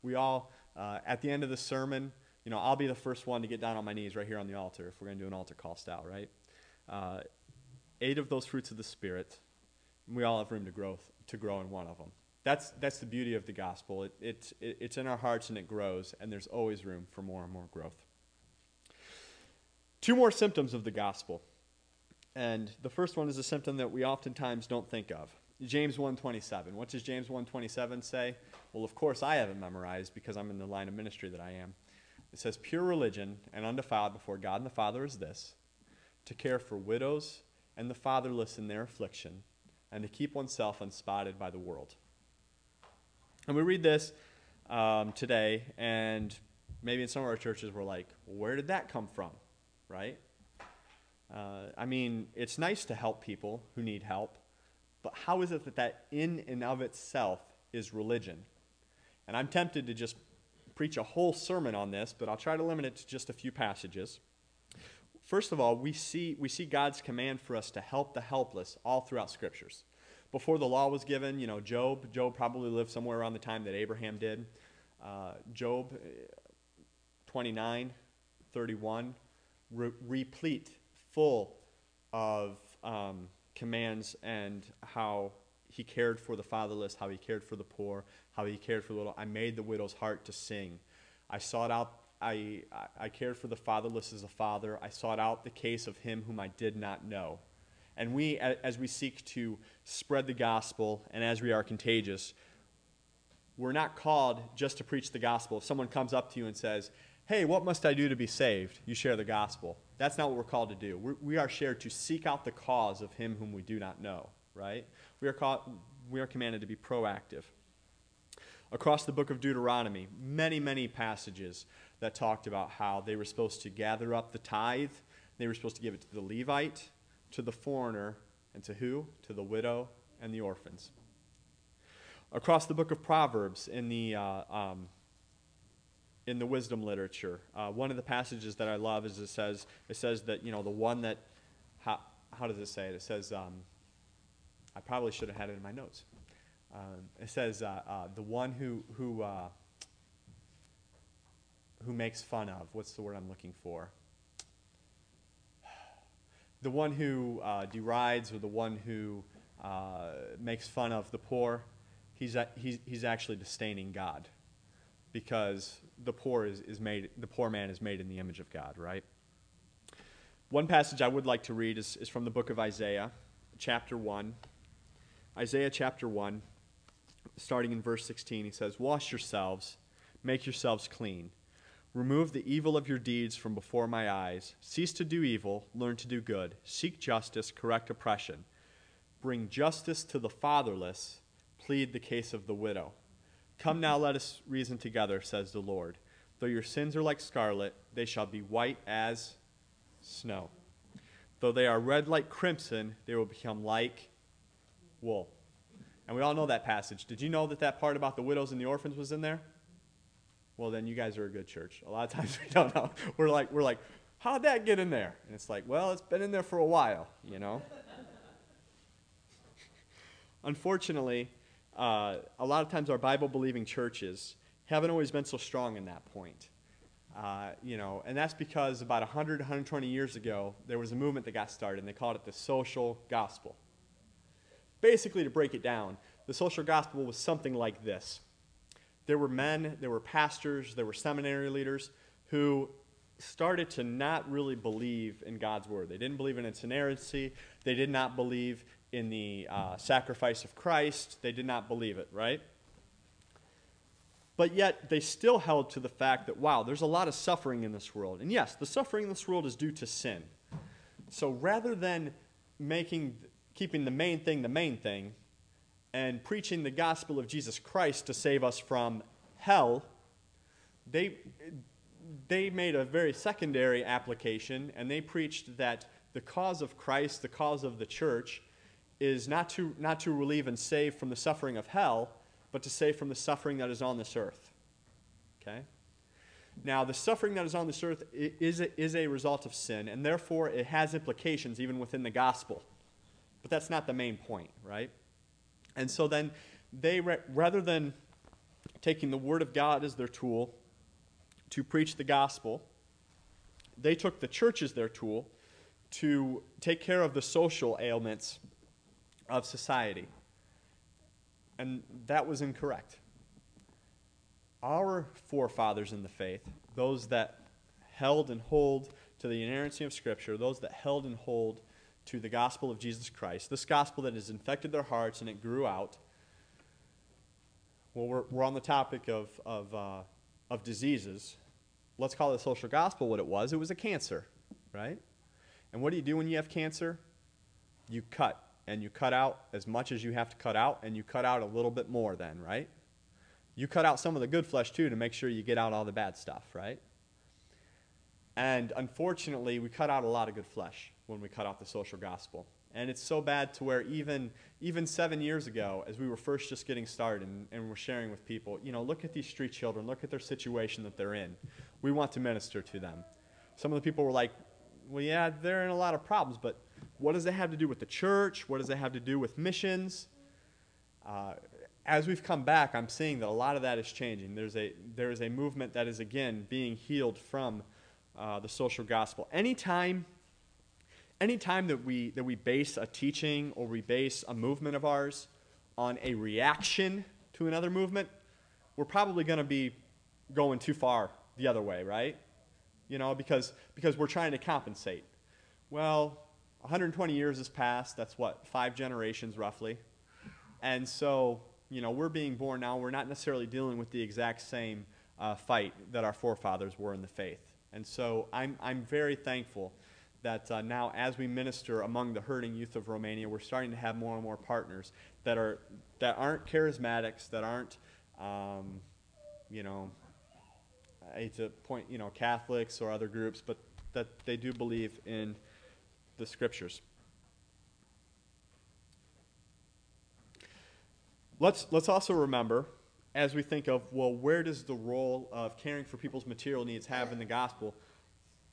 We all, uh, at the end of the sermon, you know, I'll be the first one to get down on my knees right here on the altar if we're going to do an altar call style, right? Uh, eight of those fruits of the Spirit, we all have room to grow, to grow in one of them. That's, that's the beauty of the gospel. It, it, it, it's in our hearts and it grows, and there's always room for more and more growth. Two more symptoms of the gospel. And the first one is a symptom that we oftentimes don't think of. James 1:27. What does James 1:27 say? Well, of course I haven't memorized because I'm in the line of ministry that I am. It says pure religion and undefiled before God and the Father is this: to care for widows and the fatherless in their affliction, and to keep oneself unspotted by the world. And we read this um, today, and maybe in some of our churches we're like, where did that come from? Right? Uh, I mean, it's nice to help people who need help, but how is it that that in and of itself is religion? And I'm tempted to just preach a whole sermon on this, but I'll try to limit it to just a few passages. First of all, we see, we see God's command for us to help the helpless all throughout scriptures. Before the law was given, you know, Job, Job probably lived somewhere around the time that Abraham did. Uh, Job uh, 29, 31, re- replete, full of um, commands and how he cared for the fatherless, how he cared for the poor, how he cared for the little. I made the widow's heart to sing. I sought out I, I cared for the fatherless as a father. I sought out the case of him whom I did not know. And we, as we seek to spread the gospel and as we are contagious, we're not called just to preach the gospel. If someone comes up to you and says, Hey, what must I do to be saved? You share the gospel. That's not what we're called to do. We're, we are shared to seek out the cause of him whom we do not know, right? We are, called, we are commanded to be proactive. Across the book of Deuteronomy, many, many passages that talked about how they were supposed to gather up the tithe, they were supposed to give it to the Levite, to the foreigner, and to who? To the widow and the orphans. Across the book of Proverbs in the, uh, um, in the wisdom literature, uh, one of the passages that I love is it says, it says that, you know, the one that, how, how does it say it? It says, um, I probably should have had it in my notes. Um, it says, uh, uh the one who, who uh, who makes fun of. What's the word I'm looking for? The one who uh, derides or the one who uh, makes fun of the poor, he's, he's, he's actually disdaining God because the poor is, is made, the poor man is made in the image of God, right? One passage I would like to read is, is from the book of Isaiah, chapter 1. Isaiah chapter 1, starting in verse 16, he says, Wash yourselves, make yourselves clean Remove the evil of your deeds from before my eyes. Cease to do evil, learn to do good. Seek justice, correct oppression. Bring justice to the fatherless, plead the case of the widow. Come now, let us reason together, says the Lord. Though your sins are like scarlet, they shall be white as snow. Though they are red like crimson, they will become like wool. And we all know that passage. Did you know that that part about the widows and the orphans was in there? well, then you guys are a good church. A lot of times we don't know. We're like, we're like, how'd that get in there? And it's like, well, it's been in there for a while, you know? Unfortunately, uh, a lot of times our Bible believing churches haven't always been so strong in that point. Uh, you know, and that's because about 100, 120 years ago, there was a movement that got started, and they called it the social gospel. Basically, to break it down, the social gospel was something like this there were men, there were pastors, there were seminary leaders who started to not really believe in God's word. They didn't believe in its inerrancy. They did not believe in the uh, sacrifice of Christ. They did not believe it, right? But yet, they still held to the fact that, wow, there's a lot of suffering in this world. And yes, the suffering in this world is due to sin. So rather than making, keeping the main thing the main thing, and preaching the gospel of Jesus Christ to save us from hell, they, they made a very secondary application and they preached that the cause of Christ, the cause of the church, is not to, not to relieve and save from the suffering of hell, but to save from the suffering that is on this earth. Okay? Now, the suffering that is on this earth is a, is a result of sin, and therefore it has implications even within the gospel. But that's not the main point, right? And so then they, rather than taking the Word of God as their tool to preach the gospel, they took the church as their tool to take care of the social ailments of society. And that was incorrect. Our forefathers in the faith, those that held and hold to the inerrancy of Scripture, those that held and hold to the gospel of Jesus Christ, this gospel that has infected their hearts and it grew out. Well, we're, we're on the topic of, of, uh, of diseases. Let's call the social gospel what it was. It was a cancer, right? And what do you do when you have cancer? You cut, and you cut out as much as you have to cut out, and you cut out a little bit more then, right? You cut out some of the good flesh too to make sure you get out all the bad stuff, right? And unfortunately, we cut out a lot of good flesh when we cut out the social gospel. And it's so bad to where even, even seven years ago, as we were first just getting started and, and we're sharing with people, you know, look at these street children, look at their situation that they're in. We want to minister to them. Some of the people were like, well, yeah, they're in a lot of problems, but what does it have to do with the church? What does it have to do with missions? Uh, as we've come back, I'm seeing that a lot of that is changing. There's a, there is a movement that is, again, being healed from uh, the social gospel. Anytime, anytime that we, that we base a teaching or we base a movement of ours on a reaction to another movement, we're probably going to be going too far the other way, right? You know, because, because we're trying to compensate. Well, 120 years has passed. That's what, five generations roughly. And so you know, we're being born now, we're not necessarily dealing with the exact same uh, fight that our forefathers were in the faith. And so I'm, I'm very thankful that uh, now, as we minister among the hurting youth of Romania, we're starting to have more and more partners that, are, that aren't charismatics, that aren't, um, you know, I hate to point, you know, Catholics or other groups, but that they do believe in the scriptures. Let's, let's also remember, as we think of, well, where does the role of caring for people's material needs have in the gospel?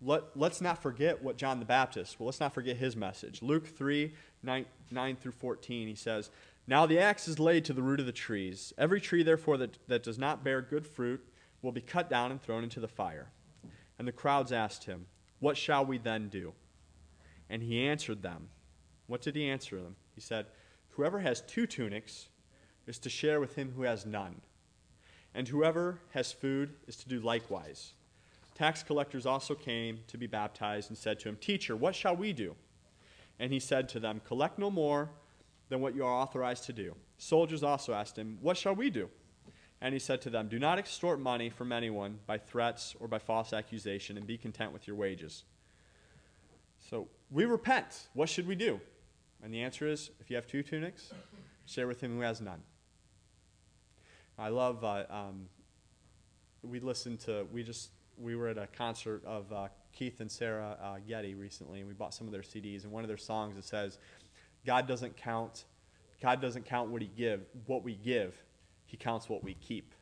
Let, let's not forget what John the Baptist, well, let's not forget his message. Luke 3 9, 9 through 14, he says, Now the axe is laid to the root of the trees. Every tree, therefore, that, that does not bear good fruit will be cut down and thrown into the fire. And the crowds asked him, What shall we then do? And he answered them. What did he answer them? He said, Whoever has two tunics, is to share with him who has none. And whoever has food is to do likewise. Tax collectors also came to be baptized and said to him, Teacher, what shall we do? And he said to them, Collect no more than what you are authorized to do. Soldiers also asked him, What shall we do? And he said to them, Do not extort money from anyone by threats or by false accusation, and be content with your wages. So we repent. What should we do? And the answer is if you have two tunics, share with him who has none. I love. Uh, um, we listened to. We just we were at a concert of uh, Keith and Sarah uh, Getty recently, and we bought some of their CDs. And one of their songs it says, "God doesn't count. God doesn't count what He give. What we give, He counts what we keep."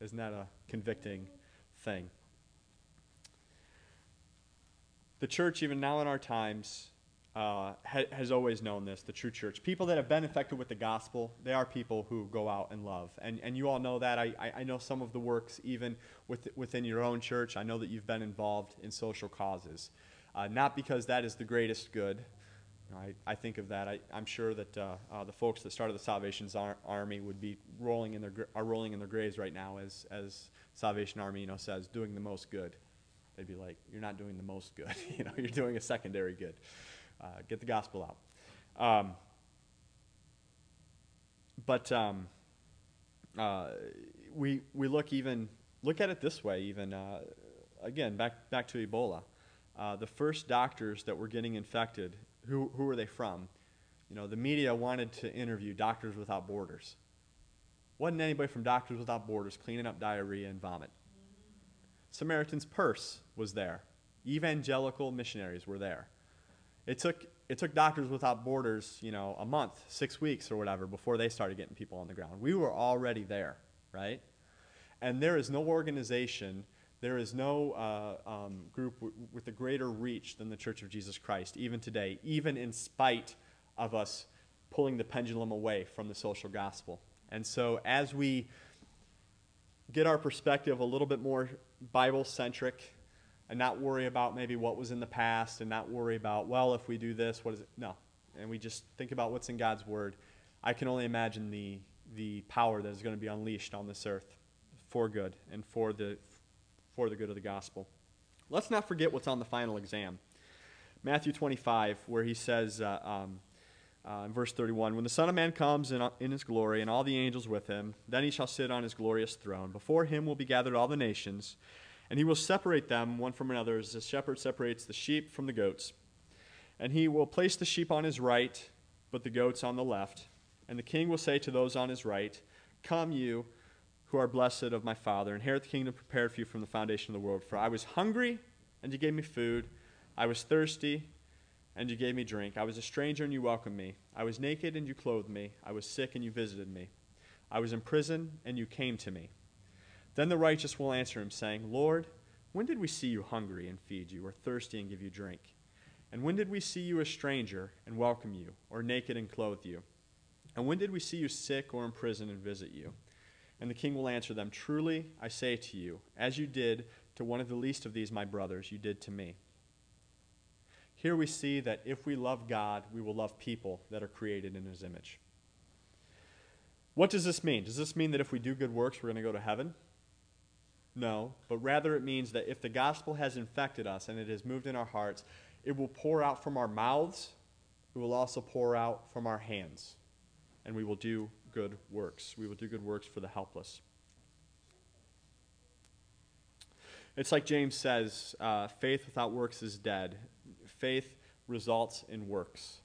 Isn't that a convicting thing? The church, even now in our times, uh, ha- has always known this, the true church. People that have been infected with the gospel, they are people who go out and love. And, and you all know that. I, I, know some of the works even with, within your own church. I know that you've been involved in social causes. Uh, not because that is the greatest good. I, I think of that. I, am sure that uh, uh, the folks that started the Salvation Ar- Army would be rolling in their, are rolling in their graves right now as, as Salvation Army you know, says, doing the most good. They'd be like, you're not doing the most good. you know, you're doing a secondary good uh, get the gospel out. Um, but um, uh, we we look even look at it this way. Even uh, again, back back to Ebola. Uh, the first doctors that were getting infected, who who were they from? You know, the media wanted to interview Doctors Without Borders. Wasn't anybody from Doctors Without Borders cleaning up diarrhea and vomit? Samaritan's Purse was there. Evangelical missionaries were there. It took it took Doctors Without Borders, you know, a month, six weeks or whatever before they started getting people on the ground. We were already there, right? And there is no organization, there is no uh, um, group w- with a greater reach than the Church of Jesus Christ, even today, even in spite of us pulling the pendulum away from the social gospel. And so, as we get our perspective a little bit more Bible centric, and not worry about maybe what was in the past and not worry about, well, if we do this, what is it? No. And we just think about what's in God's Word. I can only imagine the, the power that is going to be unleashed on this earth for good and for the, for the good of the gospel. Let's not forget what's on the final exam. Matthew 25, where he says uh, um, uh, in verse 31 When the Son of Man comes in, in his glory and all the angels with him, then he shall sit on his glorious throne. Before him will be gathered all the nations and he will separate them one from another as the shepherd separates the sheep from the goats. And he will place the sheep on his right, but the goats on the left. And the king will say to those on his right, Come, you who are blessed of my Father, inherit the kingdom prepared for you from the foundation of the world. For I was hungry, and you gave me food. I was thirsty, and you gave me drink. I was a stranger and you welcomed me. I was naked and you clothed me. I was sick and you visited me. I was in prison and you came to me. Then the righteous will answer him, saying, Lord, when did we see you hungry and feed you, or thirsty and give you drink? And when did we see you a stranger and welcome you, or naked and clothe you? And when did we see you sick or in prison and visit you? And the king will answer them, Truly I say to you, as you did to one of the least of these my brothers, you did to me. Here we see that if we love God, we will love people that are created in his image. What does this mean? Does this mean that if we do good works, we're going to go to heaven? No, but rather it means that if the gospel has infected us and it has moved in our hearts, it will pour out from our mouths, it will also pour out from our hands, and we will do good works. We will do good works for the helpless. It's like James says uh, faith without works is dead. Faith results in works.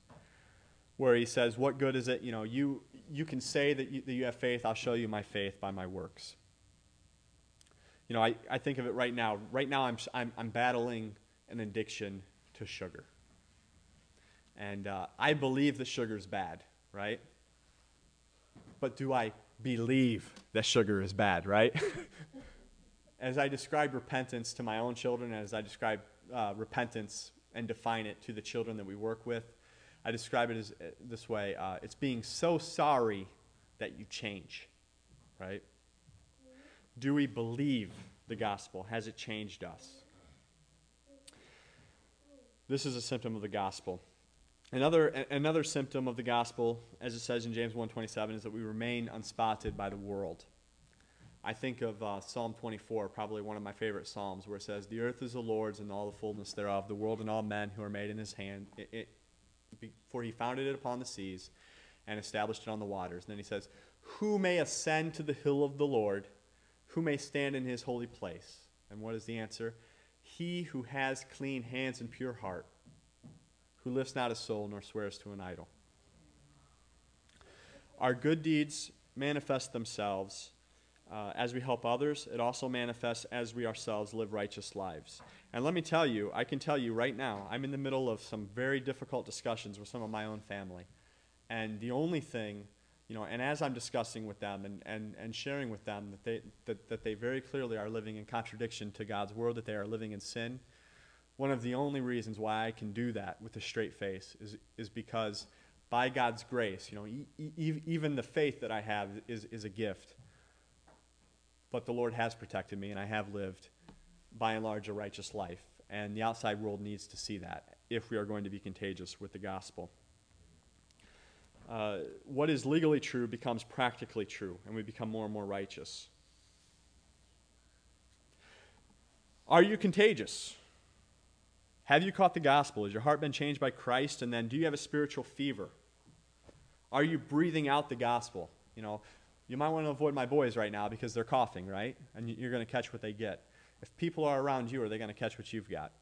Where he says, What good is it? You know, you, you can say that you, that you have faith. I'll show you my faith by my works. You know, I, I think of it right now. Right now, I'm, I'm, I'm battling an addiction to sugar. And uh, I believe that sugar is bad, right? But do I believe that sugar is bad, right? as I describe repentance to my own children, as I describe uh, repentance and define it to the children that we work with, I describe it as uh, this way uh, it's being so sorry that you change, right? Do we believe the gospel? Has it changed us? This is a symptom of the gospel. Another, another symptom of the gospel, as it says in James 1.27, is that we remain unspotted by the world. I think of uh, Psalm 24, probably one of my favorite Psalms, where it says, The earth is the Lord's and all the fullness thereof, the world and all men who are made in his hand. It, it, for he founded it upon the seas and established it on the waters. And then he says, Who may ascend to the hill of the Lord? Who may stand in his holy place? And what is the answer? He who has clean hands and pure heart, who lifts not his soul nor swears to an idol. Our good deeds manifest themselves uh, as we help others. It also manifests as we ourselves live righteous lives. And let me tell you, I can tell you right now, I'm in the middle of some very difficult discussions with some of my own family. And the only thing, you know, and as I'm discussing with them and, and, and sharing with them that they, that, that they very clearly are living in contradiction to God's word, that they are living in sin, one of the only reasons why I can do that with a straight face is, is because by God's grace, you know, e- e- even the faith that I have is, is a gift. But the Lord has protected me, and I have lived by and large, a righteous life. And the outside world needs to see that if we are going to be contagious with the gospel. Uh, what is legally true becomes practically true, and we become more and more righteous. Are you contagious? Have you caught the gospel? Has your heart been changed by Christ? And then do you have a spiritual fever? Are you breathing out the gospel? You know, you might want to avoid my boys right now because they're coughing, right? And you're going to catch what they get. If people are around you, are they going to catch what you've got?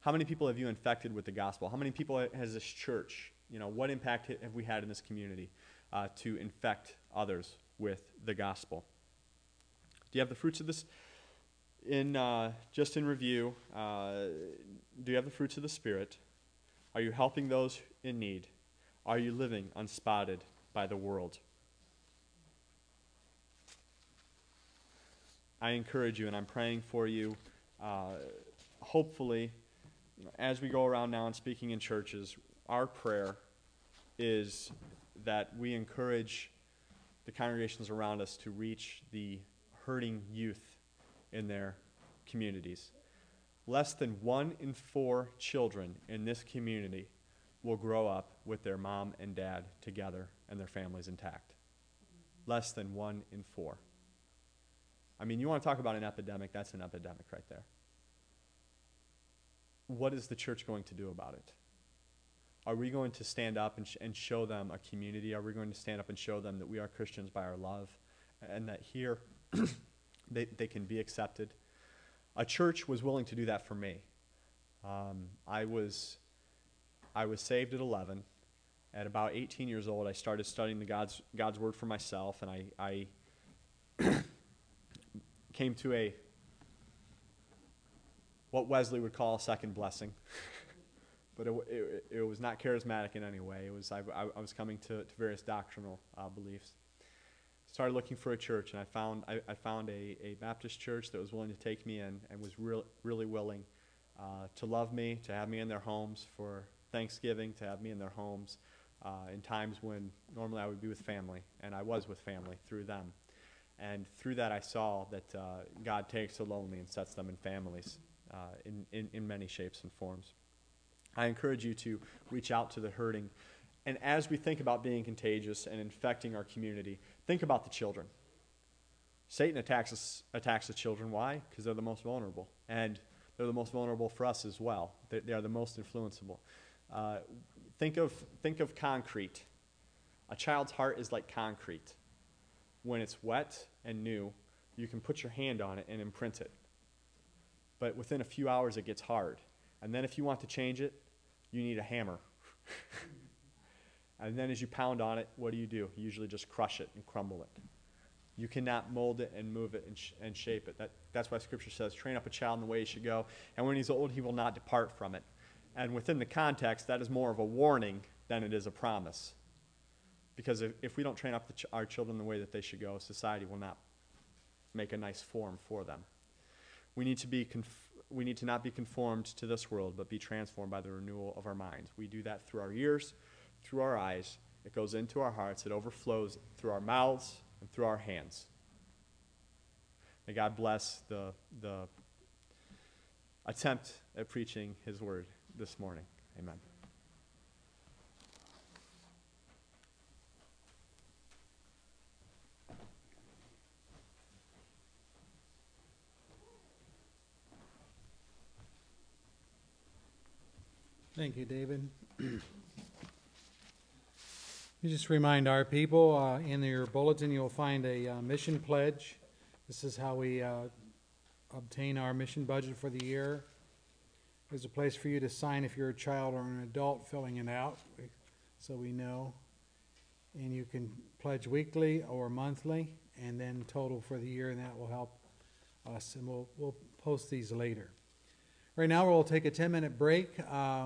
How many people have you infected with the gospel? How many people has this church, you know, what impact have we had in this community uh, to infect others with the gospel? Do you have the fruits of this? In uh, just in review, uh, do you have the fruits of the Spirit? Are you helping those in need? Are you living unspotted by the world? I encourage you, and I'm praying for you. Uh, hopefully, as we go around now and speaking in churches, our prayer is that we encourage the congregations around us to reach the hurting youth in their communities. Less than one in four children in this community will grow up with their mom and dad together and their families intact. Less than one in four. I mean, you want to talk about an epidemic, that's an epidemic right there. What is the church going to do about it? Are we going to stand up and, sh- and show them a community? Are we going to stand up and show them that we are Christians by our love and that here they, they can be accepted? A church was willing to do that for me. Um, I, was, I was saved at 11. At about 18 years old, I started studying the God's, God's Word for myself, and I, I came to a what Wesley would call a second blessing. but it, it, it was not charismatic in any way. It was I, I, was coming to, to various doctrinal uh, beliefs. Started looking for a church, and I found I, I found a, a Baptist church that was willing to take me in and was real, really willing uh, to love me, to have me in their homes for Thanksgiving, to have me in their homes uh, in times when normally I would be with family, and I was with family through them. And through that, I saw that uh, God takes the lonely and sets them in families uh, in, in, in many shapes and forms. I encourage you to reach out to the hurting. And as we think about being contagious and infecting our community, think about the children. Satan attacks, us, attacks the children. Why? Because they're the most vulnerable. And they're the most vulnerable for us as well. They, they are the most influenceable. Uh, think, of, think of concrete. A child's heart is like concrete. When it's wet and new, you can put your hand on it and imprint it. But within a few hours, it gets hard. And then if you want to change it, you need a hammer. and then as you pound on it, what do you do? You usually just crush it and crumble it. You cannot mold it and move it and, sh- and shape it. That, that's why Scripture says, train up a child in the way he should go, and when he's old, he will not depart from it. And within the context, that is more of a warning than it is a promise. Because if, if we don't train up ch- our children the way that they should go, society will not make a nice form for them. We need to be conf- we need to not be conformed to this world, but be transformed by the renewal of our minds. We do that through our ears, through our eyes. It goes into our hearts. It overflows through our mouths and through our hands. May God bless the, the attempt at preaching His word this morning. Amen. Thank you, David. You just remind our people, uh, in your bulletin, you'll find a uh, mission pledge. This is how we uh, obtain our mission budget for the year. There's a place for you to sign if you're a child or an adult filling it out, so we know. And you can pledge weekly or monthly, and then total for the year, and that will help us, and we'll, we'll post these later. Right now, we'll take a 10-minute break. Um,